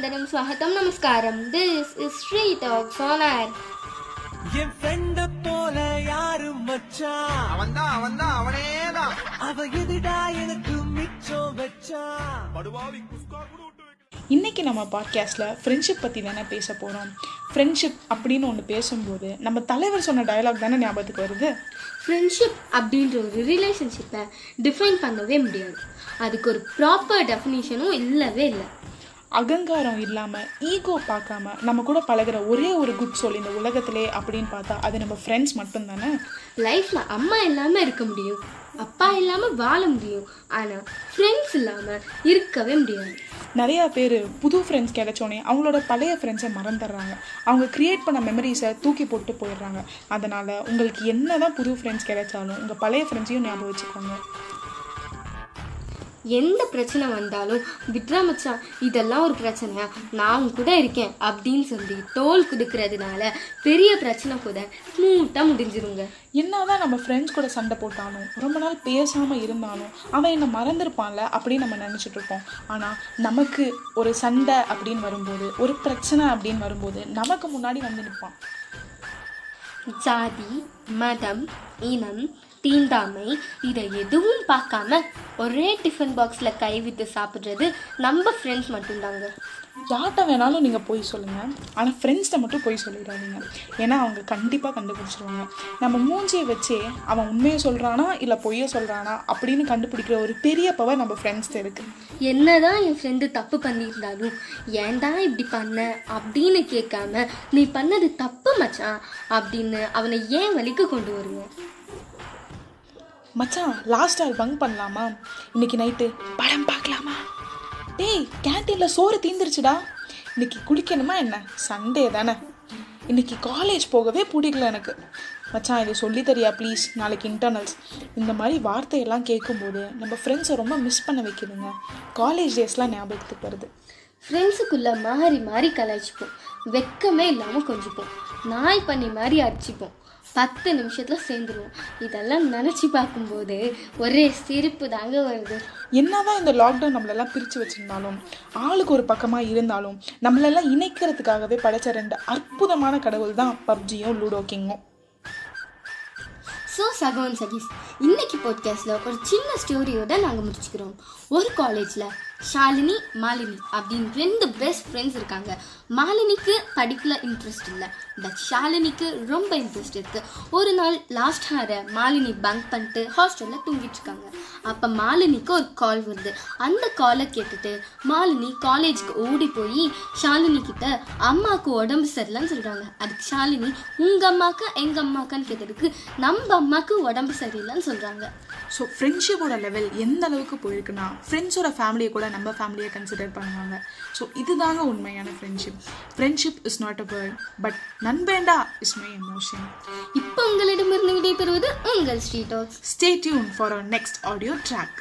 ஸ்வாகத்தம் நமஸ்காரம் this is street talk சோனார் என் ஃப்ரெண்ட போல யாரு மச்சான் அவன்தான் அவன்தான் அவனேதான். அவ எதுடா எனக்கு மிச்சம் வச்சா? இன்னைக்கு நம்ம பாட்காஸ்ட்டில் ஃப்ரெண்ட்ஷிப் பற்றி தானே பேச போகிறோம் ஃப்ரெண்ட்ஷிப் அப்படின்னு ஒன்று பேசும்போது நம்ம தலைவர் சொன்ன டயலாக் தானே ஞாபகத்துக்கு வருது? ஃப்ரெண்ட்ஷிப் அப்படின்ற ஒரு ரிலேஷன்ஷிப்பை டிஃபைன் பண்ணவே முடியாது. அதுக்கு ஒரு ப்ராப்பர் டெஃபினிஷனும் இல்லவே இல்லை. அகங்காரம் இல்லாமல் ஈகோ பார்க்காம நம்ம கூட பழகுற ஒரே ஒரு குட் சொல் இந்த உலகத்திலே அப்படின்னு பார்த்தா அது நம்ம ஃப்ரெண்ட்ஸ் மட்டும்தானே? லைஃப்பில் அம்மா இல்லாமல் இருக்க முடியும் அப்பா இல்லாமல் வாழ முடியும் ஆனால் ஃப்ரெண்ட்ஸ் இல்லாமல் இருக்கவே முடியாது. நிறையா பேர் புது ஃப்ரெண்ட்ஸ் கிடைச்சோன்னே அவங்களோட பழைய ஃப்ரெண்ட்ஸை மறந்துடுறாங்க. அவங்க க்ரியேட் பண்ண மெமரிஸை தூக்கி போட்டு போயிடுறாங்க. அதனால் உங்களுக்கு என்ன தான் புது ஃப்ரெண்ட்ஸ் கிடைச்சாலும் உங்கள் பழைய ஃப்ரெண்ட்ஸையும் ஞாபகம் வச்சுக்கோங்க. எந்த பிரச்சனை வந்தாலும் விட்ரா மச்சான் இதெல்லாம் ஒரு பிரச்சனையா நான் கூட இருக்கேன் அப்படின்னு சொல்லி தோல் குடுக்கறதுனால பெரிய பிரச்சனை கூட ஸ்மூத்தாக முடிஞ்சிருங்க. என்னதான் நம்ம ஃப்ரெண்ட்ஸ் கூட சண்டை போட்டாலும் ரொம்ப நாள் பேசாமல் இருந்தாலும் அவன் என்னை மறந்துருப்பான்ல அப்படின்னு நம்ம நினச்சிட்டு இருப்போம். ஆனால் நமக்கு ஒரு சண்டை அப்படின்னு வரும்போது ஒரு பிரச்சனை அப்படின்னு வரும்போது நமக்கு முன்னாடி வந்து நிற்பான் ஜாதி மதம் இனம் தீண்டாமை இதை எதுவும் பார்க்காம ஒரே டிஃபன் பாக்ஸில் கை விட்டு சாப்பிட்றது நம்ம ஃப்ரெண்ட்ஸ் மட்டும்தாங்க. யார்கிட்ட வேணாலும் நீங்கள் போய் சொல்லுங்கள் ஆனால் ஃப்ரெண்ட்ஸ்கிட்ட மட்டும் போய் சொல்லிடாதீங்க. ஏன்னா அவங்க கண்டிப்பாக கண்டுபிடிச்சிருவாங்க. நம்ம மூஞ்சியை வச்சே அவன் உண்மையை சொல்கிறானா இல்லை பொய்யை சொல்கிறானா அப்படின்னு கண்டுபிடிக்கிற ஒரு பெரிய பவர் நம்ம ஃப்ரெண்ட்ஸ்கிட்ட இருக்குது என்னதான் என் ஃப்ரெண்டு தப்பு பண்ணியிருந்தாலும் ஏன்டா இப்படி பண்ண அப்படின்னு கேட்காம நீ பண்ணது தப்பு மச்சான் அப்படின்னு அவனை ஏன் வழிக்கு கொண்டு வருவேன் மச்சான் லாஸ்ட் ஆள் பங்க் பண்ணலாமா? இன்னைக்கு நைட்டு படம் பார்க்கலாமா? டேய் கேன்டீனில் சோறு தீந்துருச்சுடா. இன்னைக்கு குளிக்கணுமா என்ன? சண்டே தானே. இன்னைக்கு காலேஜ் போகவே பிடிக்கல எனக்கு. மச்சான் இதை சொல்லி தரியா ப்ளீஸ் நாளைக்கு இன்டர்னல்ஸ் இந்த மாதிரி வார்த்தையெல்லாம் கேட்கும்போது நம்ம ஃப்ரெண்ட்ஸை ரொம்ப மிஸ் பண்ண வைக்கிதுங்க. காலேஜ் டேஸ்லாம் ஞாபகத்துக்கு வருது. ஃப்ரெண்ட்ஸுக்குள்ளே மாறி மாறி கலாய்ச்சிப்போம். வெக்கமே இல்லாமல் கொஞ்சிப்போம். நாய் பண்ணி மாதிரி அடிச்சுப்போம். பத்து நிமிஷத்தில் சேர்ந்துருவோம். இதெல்லாம் நினச்சி பார்க்கும்போது ஒரே சிரிப்பு தாங்க வருது. என்னதான் இந்த லாக்டவுன் நம்மளெல்லாம் பிரித்து வச்சிருந்தாலும் ஆளுக்கு ஒரு பக்கமாக இருந்தாலும் நம்மளெல்லாம் இணைக்கிறதுக்காகவே படைச்ச ரெண்டு அற்புதமான கடவுள் தான் பப்ஜியும் லூடோ கிங்கும். ஸோ சகவன் சகீஸ் இன்னைக்கு பாட்காஸ்டில் ஒரு சின்ன ஸ்டோரியோட நாங்கள் முடிச்சுக்கிறோம். ஒரு காலேஜில் ஷாலினி மாலினி அப்படின்னு ரெண்டு பெஸ்ட் ஃப்ரெண்ட்ஸ் இருக்காங்க. மாலினிக்கு படிக்கல இன்ட்ரெஸ்ட் இல்லை. பட் ஷாலினிக்கு ரொம்ப இன்ட்ரெஸ்ட் இருக்குது ஒரு நாள் லாஸ்ட் ஹாரை மாலினி பங்க் பண்ணிட்டு ஹாஸ்டலில் தூங்கிட்டு இருக்காங்க. அப்போ மாலினிக்கு ஒரு கால் வருது. அந்த காலை கேட்டுட்டு மாலினி காலேஜ்க்கு ஓடி போய் ஷாலினி கிட்ட அம்மாவுக்கு உடம்பு சரியில்லைன்னு சொல்கிறாங்க அதுக்கு ஷாலினி உங்கள் அம்மாக்கா எங்கள் அம்மாக்கான்னு கேட்டதுக்கு நம்ம அம்மாவுக்கு உடம்பு சரியில்லைன்னு சொல்கிறாங்க ஸோ ஃப்ரெண்ட்ஷிப்போட லெவல் எந்த அளவுக்கு போயிருக்குன்னா ஃப்ரெண்ட்ஸோட ஃபேமிலியை கூட நம்ம ஃபேமிலியை கன்சிடர் பண்ணுவாங்க. ஸோ இதுதாங்க உண்மையான friendship friendship is not a word but நண்பேண்டா is my emotion இப்போ உங்களிடமிருந்து விடைபெறுவது உங்கள் street talks. Stay tune for our next audio track